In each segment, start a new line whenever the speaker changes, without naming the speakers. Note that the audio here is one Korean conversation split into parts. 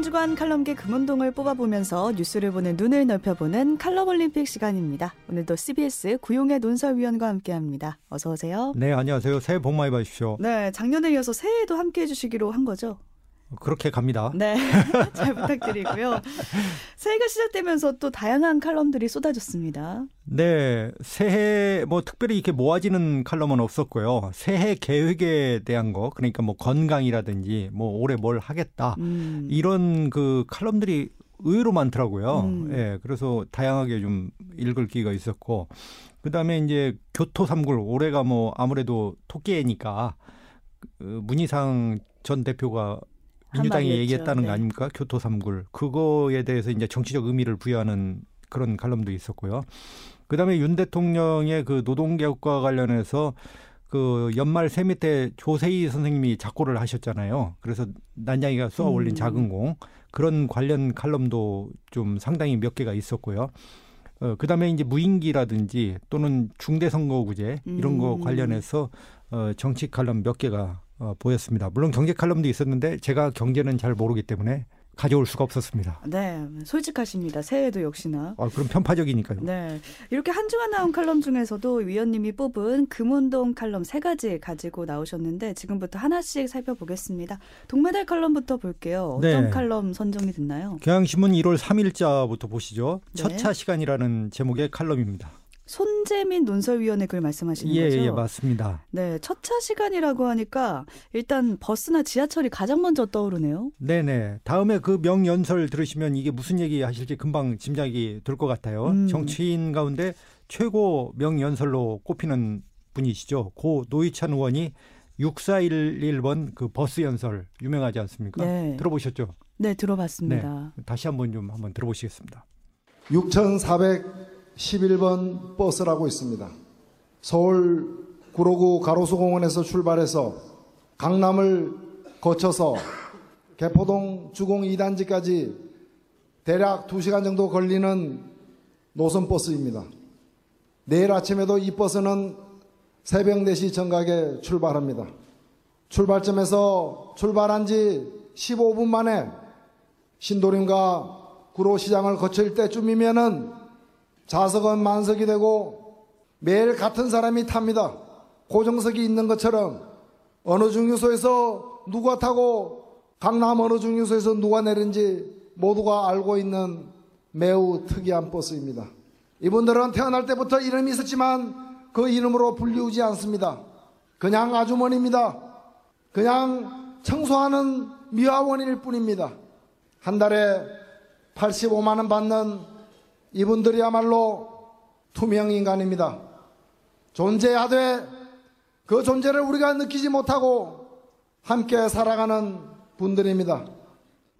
한 주간 칼럼계 금운동을 뽑아보면서 뉴스를 보는 눈을 넓혀보는 칼럼 올림픽 시간입니다. 오늘도 CBS 구용의 논설위원과 함께합니다. 어서 오세요.
네, 안녕하세요. 새해 복 많이 받으십시오.
네, 작년에 이어서 새해에도 함께해 주시기로 한 거죠?
그렇게 갑니다.
네, 잘 부탁드리고요. 새해가 시작되면서 또 다양한 칼럼들이 쏟아졌습니다.
네, 새해 뭐 특별히 이렇게 모아지는 칼럼은 없었고요. 새해 계획에 대한 거, 그러니까 뭐 건강이라든지 뭐 올해 뭘 하겠다 음. 이런 그 칼럼들이 의외로 많더라고요. 음. 예, 그래서 다양하게 좀 읽을 기회가 있었고, 그 다음에 이제 교토 삼굴 올해가 뭐 아무래도 토끼해니까 그 문희상 전 대표가 민주당이 얘기했다는 네. 거 아닙니까? 교토 삼굴. 그거에 대해서 이제 정치적 의미를 부여하는 그런 칼럼도 있었고요. 그다음에 윤 대통령의 그 노동 개혁과 관련해서 그 연말 세미 때 조세희 선생님이 작고를 하셨잖아요. 그래서 난장이가 쏘아 올린 음. 작은 공 그런 관련 칼럼도 좀 상당히 몇 개가 있었고요. 어, 그 다음에 이제 무인기라든지 또는 중대선거구제 이런 거 음. 관련해서 어, 정치 칼럼 몇 개가 어, 보였습니다. 물론 경제 칼럼도 있었는데 제가 경제는 잘 모르기 때문에 가져올 수가 없었습니다.
네, 솔직하십니다. 새해도 역시나.
아, 그럼 편파적이니까요.
네, 이렇게 한 주간 나온 칼럼 중에서도 위원님이 뽑은 금운동 칼럼 세 가지 가지고 나오셨는데 지금부터 하나씩 살펴보겠습니다. 동메달 칼럼부터 볼게요. 어떤 네. 칼럼 선정이 됐나요?
경향신문 1월 3일자부터 보시죠. 네. 첫차 시간이라는 제목의 칼럼입니다.
손재민 논설위원회 글 말씀하시는
예,
거죠?
예, 맞습니다.
네, 첫 차 시간이라고 하니까 일단 버스나 지하철이 가장 먼저 떠오르네요.
네, 네. 다음에 그 명연설 들으시면 이게 무슨 얘기 하실지 금방 짐작이 될 것 같아요. 음. 정치인 가운데 최고 명연설로 꼽히는 분이시죠. 고 노희찬 의원이 6411번 그 버스 연설 유명하지 않습니까? 네. 들어보셨죠?
네, 들어봤습니다.
네. 다시 한번 좀 한번 들어보시겠습니다.
6,400 11번 버스라고 있습니다. 서울 구로구 가로수공원에서 출발해서 강남을 거쳐서 개포동 주공 2단지까지 대략 2시간 정도 걸리는 노선 버스입니다. 내일 아침에도 이 버스는 새벽 4시 정각에 출발합니다. 출발점에서 출발한 지 15분 만에 신도림과 구로시장을 거칠 때쯤이면은 좌석은 만석이 되고 매일 같은 사람이 탑니다. 고정석이 있는 것처럼 어느 중류소에서 누가 타고 강남 어느 중류소에서 누가 내린지 모두가 알고 있는 매우 특이한 버스입니다. 이분들은 태어날 때부터 이름이 있었지만 그 이름으로 불리우지 않습니다. 그냥 아주머니입니다. 그냥 청소하는 미화원일 뿐입니다. 한 달에 85만원 받는 이분들이야말로 투명 인간입니다. 존재하되 그 존재를 우리가 느끼지 못하고 함께 살아가는 분들입니다.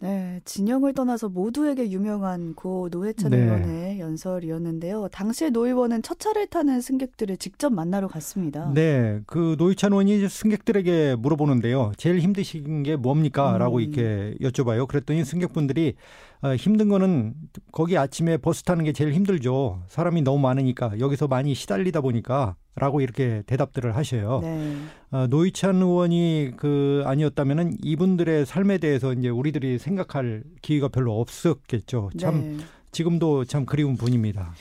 네, 진영을 떠나서 모두에게 유명한 고 노회찬 네. 의원의 연설이었는데요. 당시에 노 의원은 첫 차를 타는 승객들을 직접 만나러 갔습니다.
네, 그 노회찬 의원이 승객들에게 물어보는데요. 제일 힘드신 게 뭡니까? 라고 음. 이렇게 여쭤봐요. 그랬더니 승객분들이 어, 힘든 거는 거기 아침에 버스 타는 게 제일 힘들죠. 사람이 너무 많으니까 여기서 많이 시달리다 보니까 라고 이렇게 대답들을 하셔요. 네. 어, 노희찬 의원이 그 아니었다면은 이분들의 삶에 대해서 이제 우리들이 생각할 기회가 별로 없었겠죠. 참 네. 지금도 참 그리운 분입니다.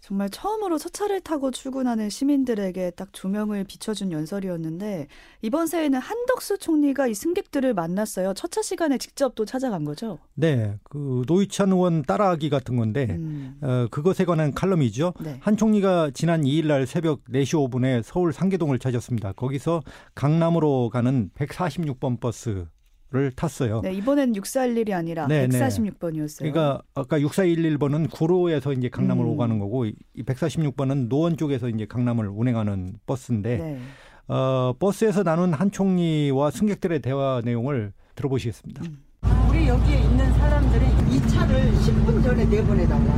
정말 처음으로 첫 차를 타고 출근하는 시민들에게 딱 조명을 비춰준 연설이었는데 이번 새해는 한덕수 총리가 이 승객들을 만났어요. 첫 차 시간에 직접 또 찾아간 거죠?
네, 그 노희찬 의원 따라하기 같은 건데 음. 어, 그것에 관한 칼럼이죠. 네. 한 총리가 지난 2일날 새벽 4시 5분에 서울 상계동을 찾았습니다. 거기서 강남으로 가는 146번 버스 를 탔어요.
네, 이번엔 6411이 아니라 네, 146번이었어요.
그러니까 아까 6411번은 구로에서 이제 강남을 음. 오가는 거고 이 146번은 노원 쪽에서 이제 강남을 운행하는 버스인데 네. 어, 버스에서 나눈 한 총리와 승객들의 대화 내용을 들어보시겠습니다. 음.
우리 여기에 있는 사람들이 이 차를 10분 전에 내보내달라.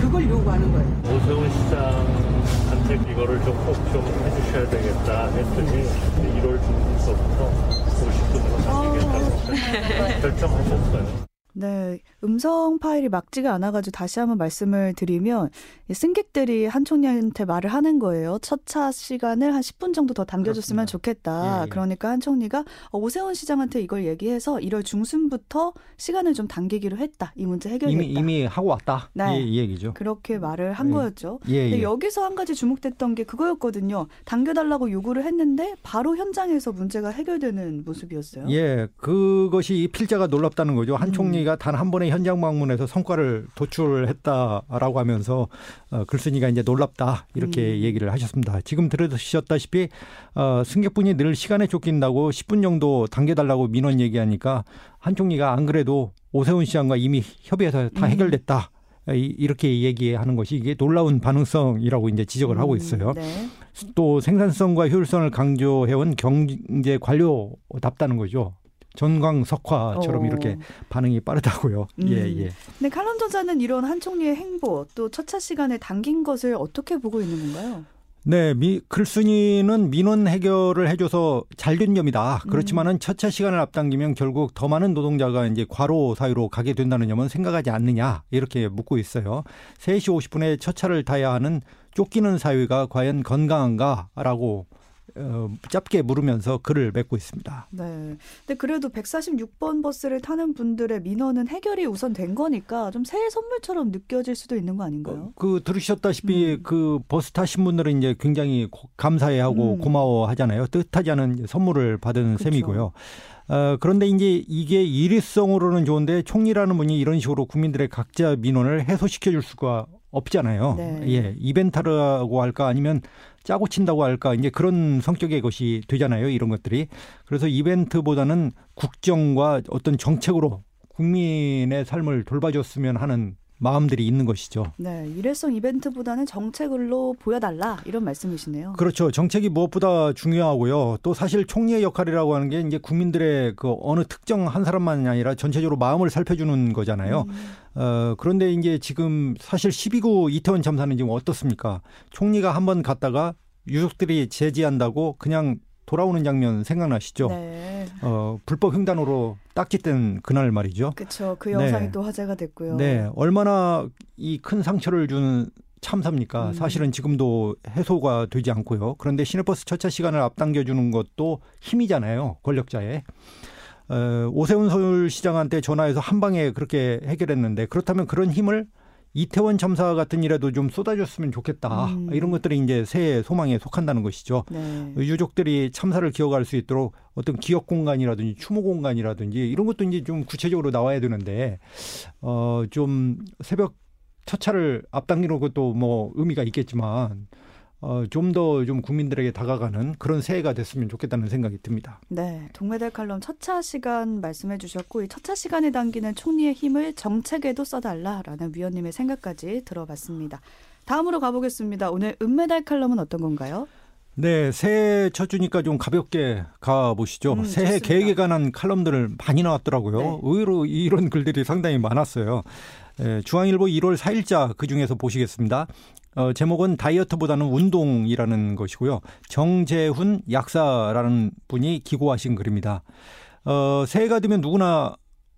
그걸 요구하는 거예요.
오세훈 시장한테 이거를 좀 꼭좀 해주셔야 되겠다 했더니 1월 중순서부터 50분 으로 당기겠다고 결정하셨어요.
네, 음성 파일이 막지가 않아가지고 다시 한번 말씀을 드리면 승객들이 한 총리한테 말을 하는 거예요. 첫 차 시간을 한 10분 정도 더 당겨줬으면 그렇습니다. 좋겠다. 예, 예. 그러니까 한 총리가 어, 오세훈 시장한테 이걸 얘기해서 1월 중순부터 시간을 좀 당기기로 했다. 이 문제 해결했다.
이미 이미 하고 왔다. 네, 이, 이 얘기죠.
그렇게 말을 한 예. 거였죠. 예, 근데 예. 여기서 한 가지 주목됐던 게 그거였거든요. 당겨달라고 요구를 했는데 바로 현장에서 문제가 해결되는 모습이었어요.
예, 그것이 필자가 놀랍다는 거죠. 한 음. 총리가 단 한 번의 현장 방문에서 성과를 도출했다라고 하면서 어, 글쓴이가 이제 놀랍다 이렇게 음. 얘기를 하셨습니다. 지금 들으셨다시피 어, 승객분이 늘 시간에 쫓긴다고 10분 정도 당겨달라고 민원 얘기하니까 한 총리가 안 그래도 오세훈 시장과 이미 협의해서 다 음. 해결됐다. 이렇게 얘기하는 것이 이게 놀라운 반응성이라고 이제 지적을 하고 음, 있어요. 네. 또 생산성과 효율성을 강조해온 경제 관료답다는 거죠. 전광석화처럼 오. 이렇게 반응이 빠르다고요. 음. 예, 예.
근데 칼럼 저자는 이런 한 총리의 행보 또 첫차 시간에 당긴 것을 어떻게 보고 있는 건가요?
네, 미, 글쓴이는 민원 해결을 해줘서 잘 된 점이다. 그렇지만은 음. 첫차 시간을 앞당기면 결국 더 많은 노동자가 이제 과로 사유로 가게 된다는 점은 생각하지 않느냐 이렇게 묻고 있어요. 3시 50분에 첫 차를 타야 하는 쫓기는 사유가 과연 건강한가라고 어, 짧게 물으면서 글을 맺고 있습니다.
네. 근데 그래도 146번 버스를 타는 분들의 민원은 해결이 우선 된 거니까 좀 새해 선물처럼 느껴질 수도 있는 거 아닌가요? 어,
그 들으셨다시피 음. 그 버스 타신 분들은 이제 굉장히 감사해하고 음. 고마워하잖아요. 뜻하지 않은 선물을 받은 그쵸. 셈이고요. 어, 그런데 이제 이게 일회성으로는 좋은데 총리라는 분이 이런 식으로 국민들의 각자 민원을 해소시켜 줄 수가 없잖아요. 네. 예, 이벤트라고 할까 아니면 짜고 친다고 할까 이제 그런 성격의 것이 되잖아요. 이런 것들이. 그래서 이벤트보다는 국정과 어떤 정책으로 국민의 삶을 돌봐줬으면 하는 마음들이 있는 것이죠.
네, 일회성 이벤트보다는 정책으로 보여달라 이런 말씀이시네요.
그렇죠. 정책이 무엇보다 중요하고요. 또 사실 총리의 역할이라고 하는 게 이제 국민들의 그 어느 특정 한 사람만이 아니라 전체적으로 마음을 살펴주는 거잖아요. 음. 어, 그런데 이제 지금 사실 12구 이태원 참사는 지금 어떻습니까? 총리가 한 번 갔다가 유족들이 제지한다고 그냥 돌아오는 장면 생각나시죠? 네. 어, 불법 횡단으로 딱지 뗀 그날 말이죠.
그렇죠. 그 영상이 네. 또 화제가 됐고요.
네. 얼마나 이 큰 상처를 준 참사입니까? 음. 사실은 지금도 해소가 되지 않고요. 그런데 시내버스 첫차 시간을 앞당겨 주는 것도 힘이잖아요. 권력자의. 어, 오세훈 서울시장한테 전화해서 한 방에 그렇게 해결했는데 그렇다면 그런 힘을 이태원 참사 같은 일에도 좀 쏟아줬으면 좋겠다. 음. 이런 것들이 이제 새해 소망에 속한다는 것이죠. 네. 유족들이 참사를 기억할 수 있도록 어떤 기억 공간이라든지 추모 공간이라든지 이런 것도 이제 좀 구체적으로 나와야 되는데 어좀 새벽 첫 차를 앞당기는 것도 뭐 의미가 있겠지만 어, 좀 더좀 좀 국민들에게 다가가는 그런 새해가 됐으면 좋겠다는 생각이 듭니다.
네. 동메달 칼럼 첫 차 시간 말씀해 주셨고 이 첫 차 시간에 담기는 총리의 힘을 정책에도 써달라라는 위원님의 생각까지 들어봤습니다. 다음으로 가보겠습니다. 오늘 은메달 칼럼은 어떤 건가요?
네, 새해 첫 주니까 좀 가볍게 가보시죠. 음, 새해 좋습니다. 계획에 관한 칼럼들을 많이 나왔더라고요. 네. 의외로 이런 글들이 상당히 많았어요. 예, 중앙일보 1월 4일자 그 중에서 보시겠습니다. 어, 제목은 다이어트보다는 운동이라는 것이고요. 정재훈 약사라는 분이 기고하신 글입니다. 어, 새해가 되면 누구나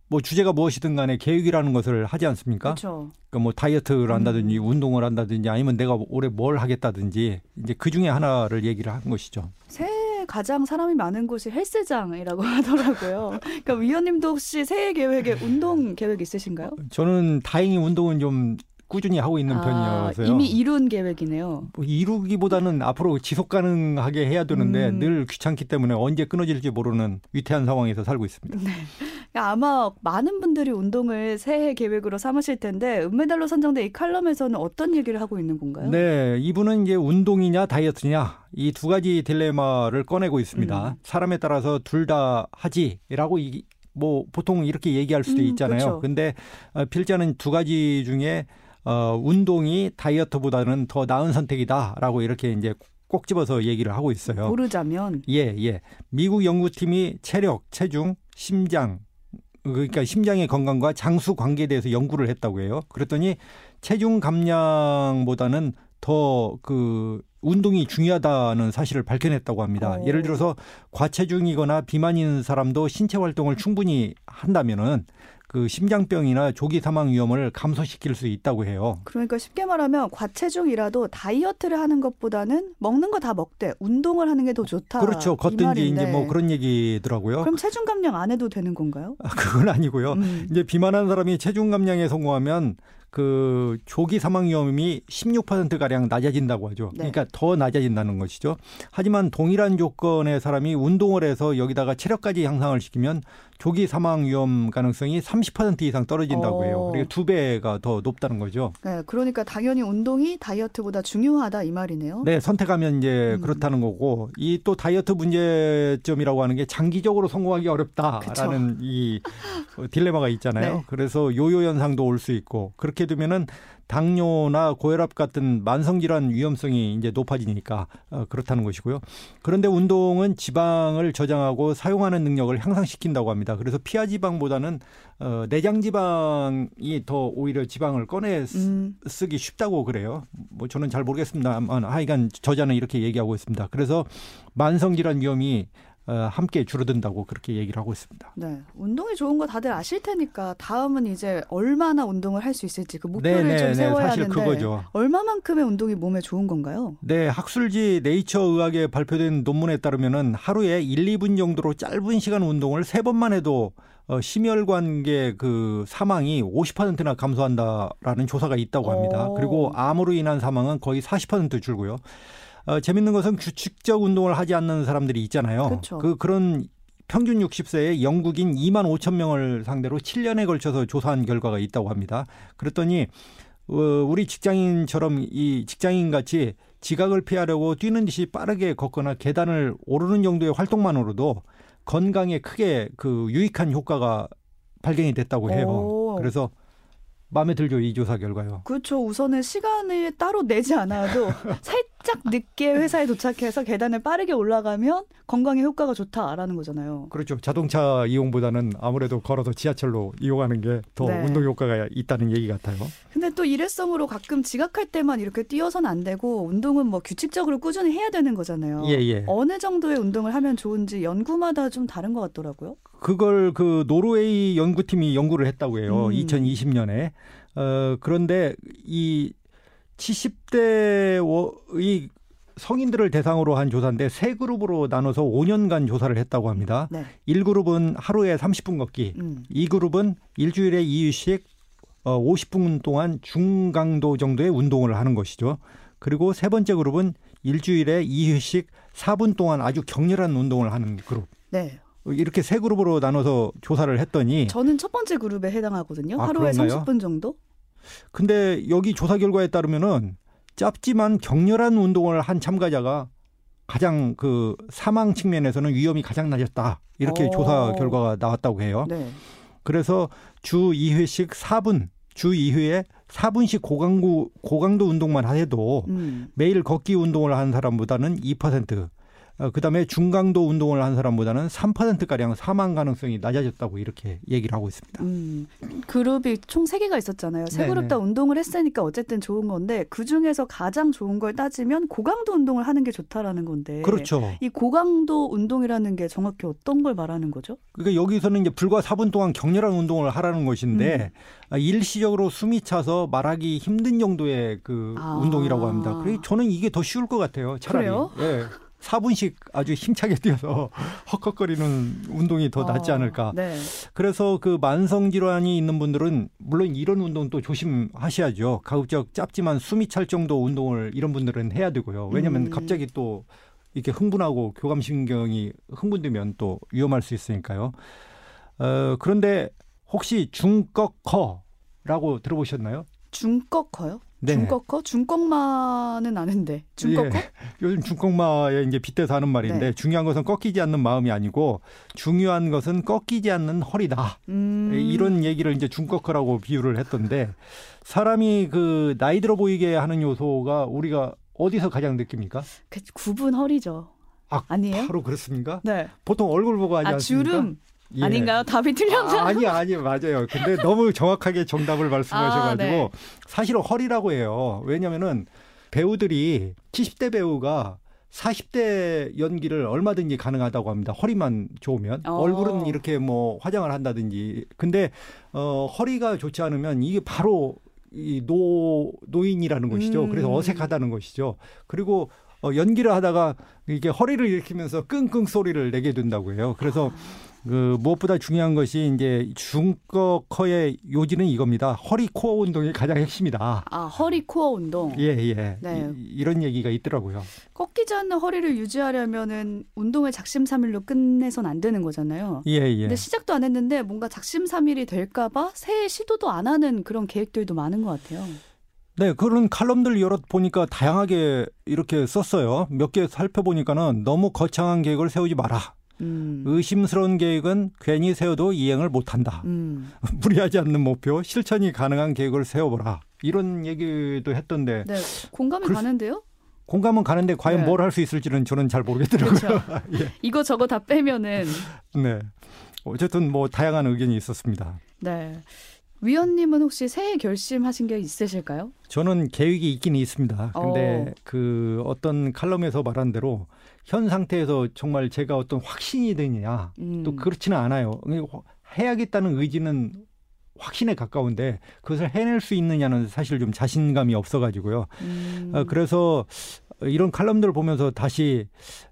뭐 주제가 무엇이든 간에 계획이라는 것을 하지 않습니까?
그렇죠.
그러니까 뭐 다이어트를 음. 한다든지 음. 운동을 한다든지 아니면 내가 올해 뭘 하겠다든지 이제 그 중에 하나를 얘기를 한 것이죠.
새해 가장 사람이 많은 곳이 헬스장이라고 하더라고요. 그러니까 위원님도 혹시 새해 계획에 운동 계획 있으신가요?
저는 다행히 운동은 좀 꾸준히 하고 있는 아, 편이어서요.
이미 이룬 계획이네요.
뭐 이루기보다는 앞으로 지속 가능하게 해야 되는데 음. 늘 귀찮기 때문에 언제 끊어질지 모르는 위태한 상황에서 살고 있습니다. 네.
그러니까 아마 많은 분들이 운동을 새해 계획으로 삼으실 텐데 은메달로 선정된 이 칼럼에서는 어떤 얘기를 하고 있는 건가요?
네, 이분은 이제 운동이냐 다이어트냐 이 두 가지 딜레마를 꺼내고 있습니다. 음. 사람에 따라서 둘 다 하지라고 이, 뭐 보통 이렇게 얘기할 수도 음, 있잖아요. 음, 그렇죠. 근데 어, 필자는 두 가지 중에 어, 운동이 다이어트보다는 더 나은 선택이다라고 이렇게 이제 꼭 집어서 얘기를 하고 있어요.
고르자면
예, 예. 미국 연구팀이 체력, 체중, 심장 그러니까 심장의 건강과 장수 관계에 대해서 연구를 했다고 해요. 그랬더니 체중 감량보다는 더 그 운동이 중요하다는 사실을 밝혀냈다고 합니다. 오. 어. 예를 들어서 과체중이거나 비만인 사람도 신체 활동을 충분히 한다면은 그 심장병이나 조기 사망 위험을 감소시킬 수 있다고 해요.
그러니까 쉽게 말하면 과체중이라도 다이어트를 하는 것보다는 먹는 거 다 먹되 운동을 하는 게 더 좋다.
그렇죠. 걷든지 이제 뭐 그런 얘기더라고요.
그럼 체중 감량 안 해도 되는 건가요?
아, 그건 아니고요. 음. 이제 비만한 사람이 체중 감량에 성공하면 그 조기 사망 위험이 16% 가량 낮아진다고 하죠. 네. 그러니까 더 낮아진다는 것이죠. 하지만 동일한 조건의 사람이 운동을 해서 여기다가 체력까지 향상을 시키면 조기 사망 위험 가능성이 30% 이상 떨어진다고 해요. 그리고 두 배가 더 높다는 거죠.
네, 그러니까 당연히 운동이 다이어트보다 중요하다 이 말이네요.
네, 선택하면 이제 음. 그렇다는 거고 이 또 다이어트 문제점이라고 하는 게 장기적으로 성공하기 어렵다라는 그쵸. 이 딜레마가 있잖아요. 네. 그래서 요요 현상도 올 수 있고 그렇게 되면은 당뇨나 고혈압 같은 만성 질환 위험성이 이제 높아지니까 어, 그렇다는 것이고요. 그런데 운동은 지방을 저장하고 사용하는 능력을 향상시킨다고 합니다. 그래서 피하 지방보다는 어, 내장 지방이 더 오히려 지방을 꺼내 음. 쓰기 쉽다고 그래요. 뭐 저는 잘 모르겠습니다만 하여간 저자는 이렇게 얘기하고 있습니다. 그래서 만성 질환 위험이 어, 함께 줄어든다고 그렇게 얘기를 하고 있습니다.
네, 운동이 좋은 거 다들 아실 테니까 다음은 이제 얼마나 운동을 할 수 있을지 그 목표를 네네, 좀 네, 세워야 사실 하는데 그거죠. 얼마만큼의 운동이 몸에 좋은 건가요?
네, 학술지 네이처 의학에 발표된 논문에 따르면은 하루에 1, 2분 정도로 짧은 시간 운동을 세 번만 해도 어, 심혈관계 그 사망이 50%나 감소한다라는 조사가 있다고 합니다. 오. 그리고 암으로 인한 사망은 거의 40% 줄고요. 어, 재밌는 것은 규칙적 운동을 하지 않는 사람들이 있잖아요. 그렇죠. 그 그런 평균 60세의 영국인 2만 5천 명을 상대로 7년에 걸쳐서 조사한 결과가 있다고 합니다. 그랬더니 어, 우리 직장인처럼 이 직장인 같이 지각을 피하려고 뛰는 듯이 빠르게 걷거나 계단을 오르는 정도의 활동만으로도 건강에 크게 그 유익한 효과가 발견이 됐다고 해요. 오. 그래서 마음에 들죠 이 조사 결과요.
그렇죠. 우선은 시간을 따로 내지 않아도 살 짝 늦게 회사에 도착해서 계단을 빠르게 올라가면 건강에 효과가 좋다라는 거잖아요.
그렇죠. 자동차 이용보다는 아무래도 걸어서 지하철로 이용하는 게더 네. 운동 효과가 있다는 얘기 같아요.
근데 또 일회성으로 가끔 지각할 때만 이렇게 뛰어서는 안 되고 운동은 뭐 규칙적으로 꾸준히 해야 되는 거잖아요. 예, 예. 어느 정도의 운동을 하면 좋은지 연구마다 좀 다른 것 같더라고요.
그걸 그 노르웨이 연구팀이 연구를 했다고 해요. 음. 2020년에. 어, 그런데 이 70대의 성인들을 대상으로 한 조사인데 세 그룹으로 나눠서 5년간 조사를 했다고 합니다. 네. 1그룹은 하루에 30분 걷기, 음. 2그룹은 일주일에 2휴식 어, 50분 동안 중강도 정도의 운동을 하는 것이죠. 그리고 세 번째 그룹은 일주일에 2휴식 4분 동안 아주 격렬한 운동을 하는 그룹. 네. 이렇게 세 그룹으로 나눠서 조사를 했더니
저는 첫 번째 그룹에 해당하거든요. 아, 하루에 그런가요? 30분 정도?
근데 여기 조사 결과에 따르면은 짧지만 격렬한 운동을 한 참가자가 가장 그 사망 측면에서는 위험이 가장 낮았다. 이렇게 오. 조사 결과가 나왔다고 해요. 네. 그래서 주 2회씩 4분, 주 2회에 4분씩 고강도 고강도 운동만 해도 음. 매일 걷기 운동을 하는 사람보다는 2%, 어, 그다음에 중강도 운동을 한 사람보다는 3%가량 사망 가능성이 낮아졌다고 이렇게 얘기를 하고 있습니다. 음,
그룹이 총 3개가 있었잖아요. 세 그룹 다 운동을 했으니까 어쨌든 좋은 건데 그중에서 가장 좋은 걸 따지면 고강도 운동을 하는 게 좋다라는 건데.
그렇죠.
이 고강도 운동이라는 게 정확히 어떤 걸 말하는 거죠?
그러니까 여기서는 이제 불과 4분 동안 격렬한 운동을 하라는 것인데 음. 일시적으로 숨이 차서 말하기 힘든 정도의 그 아. 운동이라고 합니다. 그래서 저는 이게 더 쉬울 것 같아요. 차라리.
그래요? 예.
4분씩 아주 힘차게 뛰어서 헉헉거리는 운동이 더 낫지 어, 않을까. 어, 네. 그래서 그 만성 질환이 있는 분들은 물론 이런 운동도 조심하셔야죠. 가급적 짧지만 숨이 찰 정도 운동을 이런 분들은 해야 되고요. 왜냐하면 음. 갑자기 또 이렇게 흥분하고 교감신경이 흥분되면 또 위험할 수 있으니까요. 어, 그런데 혹시 중꺾커라고 들어보셨나요?
중꺾커요? 네. 중꺾어? 중꺾마는 아는데 중꺾어? 예.
요즘 중꺾마에 이제 빗대서 하는 말인데 네. 중요한 것은 꺾이지 않는 마음이 아니고 중요한 것은 꺾이지 않는 허리다. 음. 예, 이런 얘기를 이제 중꺾어라고 비유를 했던데 사람이 그 나이 들어 보이게 하는 요소가 우리가 어디서 가장 느낍니까?
그 구분 허리죠. 아, 아니에요?
바로 그렇습니까? 네. 보통 얼굴 보고 하지 아, 않습니까? 주름.
예. 아닌가요? 답이 틀렸나?
아, 아니 아니 맞아요. 근데 너무 정확하게 정답을 말씀하셔가지고 아, 네. 사실은 허리라고 해요. 왜냐면은 배우들이 70대 배우가 40대 연기를 얼마든지 가능하다고 합니다. 허리만 좋으면 어. 얼굴은 이렇게 뭐 화장을 한다든지. 근데 어 허리가 좋지 않으면 이게 바로 이 노 노인이라는 것이죠. 음. 그래서 어색하다는 것이죠. 그리고 어 연기를 하다가 이게 허리를 일으키면서 끙끙 소리를 내게 된다고 해요. 그래서 아. 그 무엇보다 중요한 것이 이제 중거커의 요지는 이겁니다. 허리 코어 운동이 가장 핵심이다.
아 허리 코어 운동.
예 예. 네. 이, 런 얘기가 있더라고요.
꺾이지 않는 허리를 유지하려면은 운동을 작심삼일로 끝내선 안 되는 거잖아요.
예 예.
근데 시작도 안 했는데 뭔가 작심삼일이 될까봐 새해 시도도 안 하는 그런 계획들도 많은 것 같아요.
네, 그런 칼럼들 여러 보니까 다양하게 이렇게 썼어요. 몇 개 살펴보니까는 너무 거창한 계획을 세우지 마라. 음. 의심스러운 계획은 괜히 세워도 이행을 못한다. 음. 무리하지 않는 목표, 실천이 가능한 계획을 세워보라. 이런 얘기도 했던데.
네, 공감이 그, 가는데요?
공감은 가는데 과연 네. 뭘할 수 있을지는 저는 잘 모르겠더라고요. 그렇죠.
예. 이거 저거 다 빼면은.
네. 어쨌든 뭐 다양한 의견이 있었습니다.
네. 위원님은 혹시 새해 결심하신 게 있으실까요?
저는 계획이 있긴 있습니다. 근데 어. 그 어떤 칼럼에서 말한 대로 현 상태에서 정말 제가 어떤 확신이 되느냐 음. 또 그렇지는 않아요. 해야겠다는 의지는 확신에 가까운데 그것을 해낼 수 있느냐는 사실 좀 자신감이 없어가지고요. 음. 어, 그래서 이런 칼럼들을 보면서 다시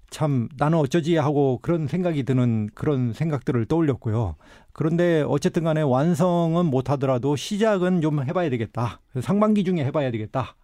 참 나는 어쩌지 하고 그런 생각이 드는 그런 생각들을 떠올렸고요. 그런데 어쨌든 간에 완성은 못하더라도 시작은 좀 해봐야 되겠다. 상반기 중에 해봐야 되겠다.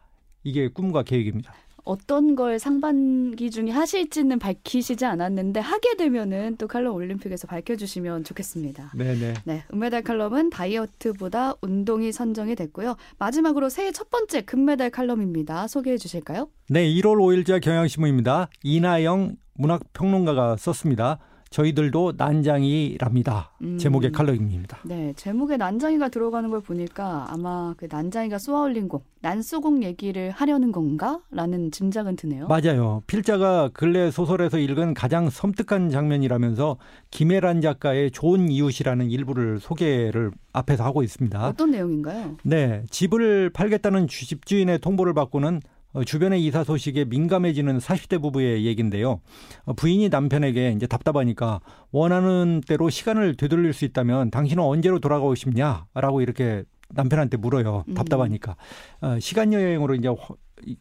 이게 꿈과 계획입니다.
어떤 걸 상반기 중에 하실지는 밝히시지 않았는데 하게 되면은 또 칼럼 올림픽에서 밝혀주시면 좋겠습니다.
네네.
네, 은메달 칼럼은 다이어트보다 운동이 선정이 됐고요. 마지막으로 새해 첫 번째 금메달 칼럼입니다. 소개해 주실까요?
네, 1월 5일자 경향신문입니다. 이나영 문학평론가가 썼습니다. 저희들도 난장이랍니다. 음. 제목의 칼럼입니다.
네, 제목에 난장이가 들어가는 걸 보니까 아마 그 난장이가 쏘아올린 곡, 난쏘곡 얘기를 하려는 건가?라는 짐작은 드네요.
맞아요. 필자가 근래 소설에서 읽은 가장 섬뜩한 장면이라면서 김혜란 작가의 좋은 이웃이라는 일부를 소개를 앞에서 하고 있습니다.
어떤 내용인가요?
네, 집을 팔겠다는 집주인의 통보를 받고는 어, 주변의 이사 소식에 민감해지는 40대 부부의 얘기인데요. 어, 부인이 남편에게 이제 답답하니까 원하는 대로 시간을 되돌릴 수 있다면 당신은 언제로 돌아가고 싶냐라고 이렇게 남편한테 물어요. 음. 답답하니까. 음. 시간 여행으로 이제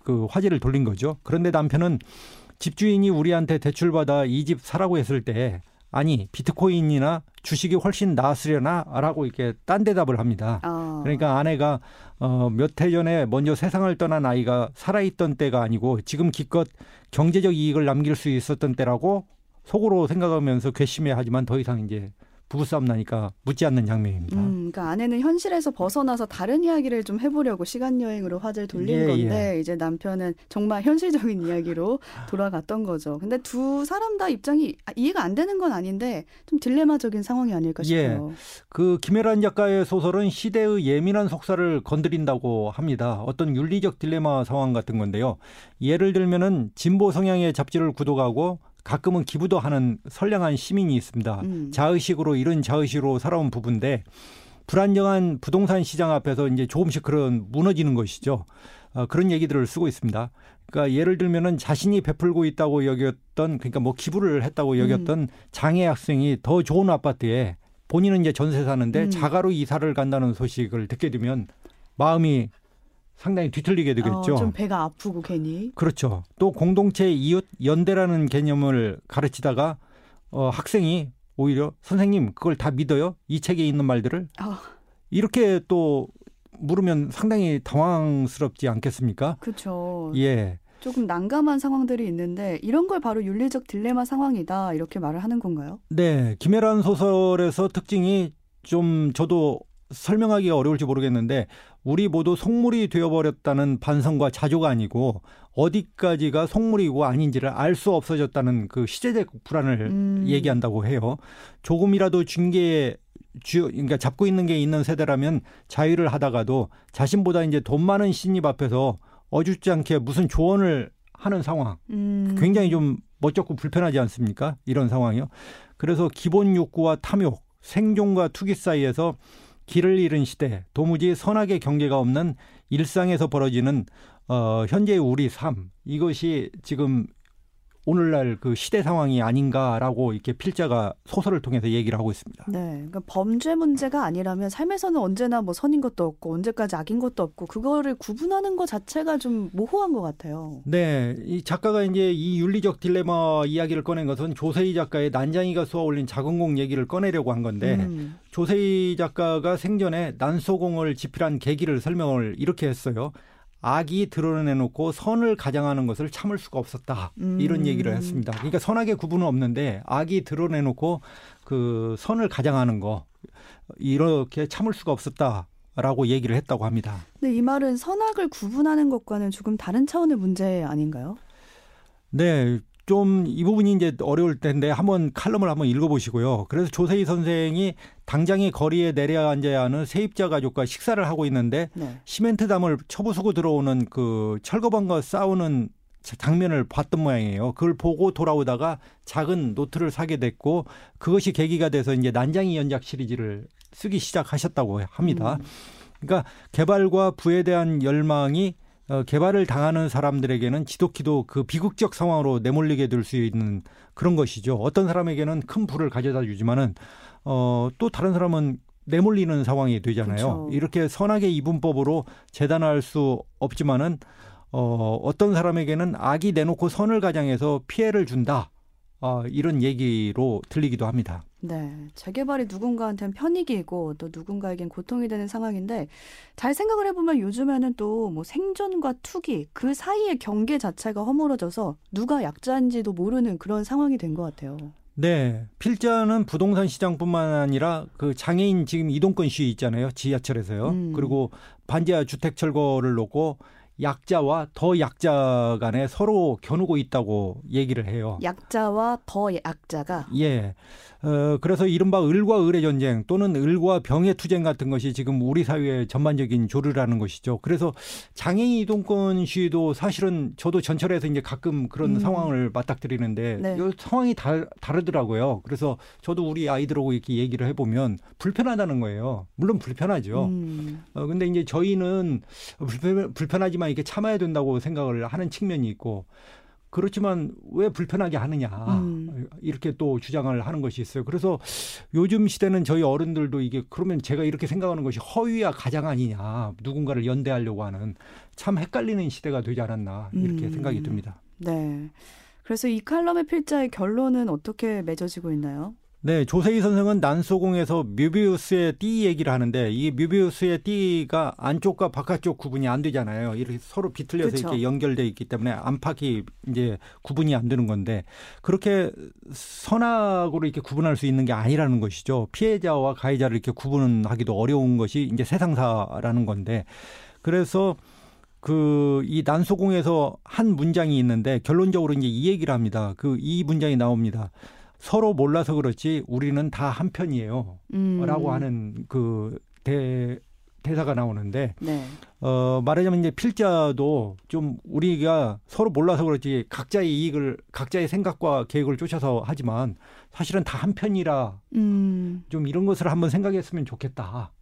그 화제를 돌린 거죠. 그런데 남편은 집주인이 우리한테 대출받아 이 집 사라고 했을 때 아니 비트코인이나 주식이 훨씬 나았으려나라고 이렇게 딴 대답을 합니다. 어. 그러니까 아내가 어, 몇 해 전에 먼저 세상을 떠난 아이가 살아있던 때가 아니고 지금 기껏 경제적 이익을 남길 수 있었던 때라고 속으로 생각하면서 괘씸해하지만 더 이상 이제 부부싸움 나니까 묻지 않는 장면입니다.
음, 그러니까 아내는 현실에서 벗어나서 다른 이야기를 좀 해보려고 시간 여행으로 화제를 돌린 예, 건데 예. 이제 남편은 정말 현실적인 이야기로 돌아갔던 거죠. 근데 두 사람 다 입장이 아, 이해가 안 되는 건 아닌데 좀 딜레마적인 상황이 아닐까 예. 싶어요. 예.
그 김혜란 작가의 소설은 시대의 예민한 속사를 건드린다고 합니다. 어떤 윤리적 딜레마 상황 같은 건데요. 예를 들면은 진보 성향의 잡지를 구독하고 가끔은 기부도 하는 선량한 시민이 있습니다. 음. 자의식으로 이런 자의식으로 살아온 부분인데 불안정한 부동산 시장 앞에서 이제 조금씩 그런 무너지는 것이죠. 어, 그런 얘기들을 쓰고 있습니다. 그러니까 예를 들면은 자신이 베풀고 있다고 여겼던 그러니까 뭐 기부를 했다고 여겼던 음. 장애 학생이 더 좋은 아파트에 본인은 이제 전세 사는데 음. 자가로 이사를 간다는 소식을 듣게 되면 마음이 상당히 뒤틀리게 되겠죠. 어,
좀 배가 아프고 괜히.
그렇죠. 또 공동체 이웃 연대라는 개념을 가르치다가 어, 학생이 오히려 선생님 그걸 다 믿어요? 이 책에 있는 말들을 어. 이렇게 또 물으면 상당히 당황스럽지 않겠습니까?
그렇죠.
예.
조금 난감한 상황들이 있는데 이런 걸 바로 윤리적 딜레마 상황이다 이렇게 말을 하는 건가요?
네, 김혜란 소설에서 특징이 좀 저도 설명하기가 어려울지 모르겠는데 우리 모두 속물이 되어버렸다는 반성과 자조가 아니고 어디까지가 속물이고 아닌지를 알 수 없어졌다는 그 시대적 불안을 음. 얘기한다고 해요. 조금이라도 징계에 주, 그러니까 잡고 있는 게 있는 세대라면 자유를 하다가도 자신보다 이제 돈 많은 신입 앞에서 어줍지 않게 무슨 조언을 하는 상황. 음. 굉장히 좀 멋쩍고 불편하지 않습니까? 이런 상황이요. 그래서 기본 욕구와 탐욕, 생존과 투기 사이에서 길을 잃은 시대, 도무지 선악의 경계가 없는 일상에서 벌어지는 어, 현재의 우리 삶 이것이 지금 오늘날 그 시대 상황이 아닌가라고 이렇게 필자가 소설을 통해서 얘기를 하고 있습니다.
네, 그러니까 범죄 문제가 아니라면 삶에서는 언제나 뭐 선인 것도 없고 언제까지 악인 것도 없고 그거를 구분하는 것 자체가 좀 모호한 것 같아요.
네, 이 작가가 이제 이 윤리적 딜레마 이야기를 꺼낸 것은 조세희 작가의 난장이가 쏘아 올린 자궁공 얘기를 꺼내려고 한 건데 음. 조세희 작가가 생전에 난소공을 집필한 계기를 설명을 이렇게 했어요. 악이 드러내놓고 선을 가장하는 것을 참을 수가 없었다. 음. 이런 얘기를 했습니다. 그러니까 선악의 구분은 없는데 악이 드러내놓고 그 선을 가장하는 거 이렇게 참을 수가 없었다. 라고 얘기를 했다고 합니다.
근데 이 말은 선악을 구분하는 것과는 조금 다른 차원의 문제 아닌가요?
네. 좀 이 부분이 이제 어려울 텐데 한번 칼럼을 한번 읽어보시고요. 그래서 조세희 선생이 당장에 거리에 내려앉아야 하는 세입자 가족과 식사를 하고 있는데 네. 시멘트 담을 쳐부수고 들어오는 그 철거반과 싸우는 장면을 봤던 모양이에요. 그걸 보고 돌아오다가 작은 노트를 사게 됐고 그것이 계기가 돼서 이제 난장이 연작 시리즈를 쓰기 시작하셨다고 합니다. 음. 그러니까 개발과 부에 대한 열망이 어, 개발을 당하는 사람들에게는 지독히도 그 비극적 상황으로 내몰리게 될 수 있는 그런 것이죠. 어떤 사람에게는 큰 부를 가져다 주지만은 어, 또 다른 사람은 내몰리는 상황이 되잖아요. 그렇죠. 이렇게 선악의 이분법으로 재단할 수 없지만은 어, 어떤 사람에게는 악이 내놓고 선을 가장해서 피해를 준다. 어, 이런 얘기로 들리기도 합니다.
네. 재개발이 누군가한테는 편익이고 또 누군가에겐 고통이 되는 상황인데 잘 생각을 해보면 요즘에는 또 뭐 생존과 투기 그 사이의 경계 자체가 허물어져서 누가 약자인지도 모르는 그런 상황이 된 것 같아요.
네. 필자는 부동산 시장뿐만 아니라 그 장애인 지금 이동권 시위 있잖아요. 지하철에서요. 음. 그리고 반지하 주택 철거를 놓고 약자와 더 약자 간에 서로 겨누고 있다고 얘기를 해요.
약자와 더 약자가?
예. 어, 그래서 이른바 을과 을의 전쟁 또는 을과 병의 투쟁 같은 것이 지금 우리 사회의 전반적인 조류라는 것이죠. 그래서 장애인 이동권 시위도 사실은 저도 전철에서 이제 가끔 그런 음. 상황을 맞닥뜨리는데 네. 상황이 다, 다르더라고요. 그래서 저도 우리 아이들하고 이렇게 얘기를 해 보면 불편하다는 거예요. 물론 불편하죠. 음. 어, 근데 이제 저희는 불편, 불편하지만 이렇게 참아야 된다고 생각을 하는 측면이 있고 그렇지만 왜 불편하게 하느냐 음. 이렇게 또 주장을 하는 것이 있어요. 그래서 요즘 시대는 저희 어른들도 이게 그러면 제가 이렇게 생각하는 것이 허위와 가장 아니냐 누군가를 연대하려고 하는 참 헷갈리는 시대가 되지 않았나 이렇게 음. 생각이 듭니다.
네. 그래서 이 칼럼의 필자의 결론은 어떻게 맺어지고 있나요?
네, 조세희 선생은 난소공에서 뮤비우스의 띠 얘기를 하는데 이 뮤비우스의 띠가 안쪽과 바깥쪽 구분이 안 되잖아요. 이렇게 서로 비틀려서 그렇죠. 이렇게 연결돼 있기 때문에 안팎이 이제 구분이 안 되는 건데 그렇게 선악으로 이렇게 구분할 수 있는 게 아니라는 것이죠. 피해자와 가해자를 이렇게 구분하기도 어려운 것이 이제 세상사라는 건데 그래서 그이 난소공에서 한 문장이 있는데 결론적으로 이제 이 얘기를 합니다. 그 이 문장이 나옵니다. 서로 몰라서 그렇지 우리는 다 한편이에요. 음. 라고 하는 그 대, 대사가 나오는데, 네. 어, 말하자면 이제 필자도 좀 우리가 서로 몰라서 그렇지 각자의 이익을, 각자의 생각과 계획을 쫓아서 하지만 사실은 다 한편이라 음. 좀 이런 것을 한번 생각했으면 좋겠다.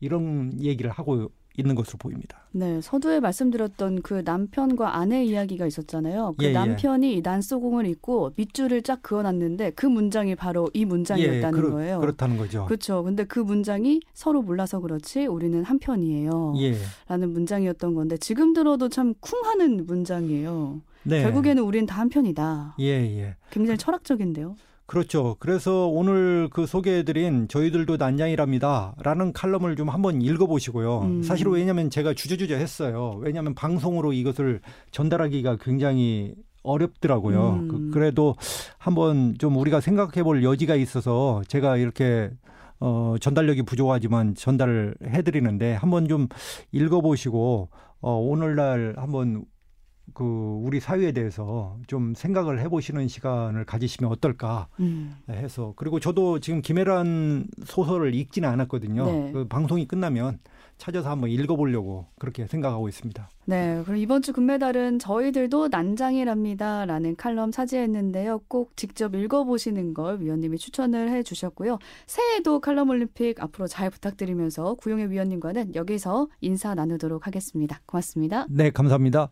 이런 얘기를 하고 있는 것으로 보입니다.
네, 서두에 말씀드렸던 그 남편과 아내 이야기가 있었잖아요. 그 예, 예. 난편이 예. 난소공을 입고 밑줄을 쫙 그어놨는데 그 문장이 바로 이 문장이었다는 예, 그러,
거예요. 그렇다는 거죠.
그렇죠. 근데 그 문장이 서로 몰라서 그렇지 우리는 한 편이에요. 예. 라는 문장이었던 건데 지금 들어도 참 쿵하는 문장이에요. 네. 결국에는 우린 다한 편이다. 예, 예. 굉장히 철학적인데요.
그렇죠. 그래서 오늘 그 소개해드린 저희들도 난장이랍니다. 라는 칼럼을 좀 한번 읽어보시고요. 음. 사실은 왜냐하면 제가 주저주저 했어요. 왜냐하면 방송으로 이것을 전달하기가 굉장히 어렵더라고요. 음. 그, 그래도 한번 좀 우리가 생각해 볼 여지가 있어서 제가 이렇게 어, 전달력이 부족하지만 전달을 해드리는데 한번 좀 읽어보시고 어, 오늘날 한번 그 우리 사회에 대해서 좀 생각을 해보시는 시간을 가지시면 어떨까 음. 해서 그리고 저도 지금 김혜란 소설을 읽지는 않았거든요. 네. 그 방송이 끝나면 찾아서 한번 읽어보려고 그렇게 생각하고 있습니다.
네, 그럼 이번 주 금메달은 저희들도 난장이랍니다라는 칼럼 차지했는데요. 꼭 직접 읽어보시는 걸 위원님이 추천을 해주셨고요. 새해에도 칼럼 올림픽 앞으로 잘 부탁드리면서 구용의 위원님과는 여기서 인사 나누도록 하겠습니다. 고맙습니다.
네, 감사합니다.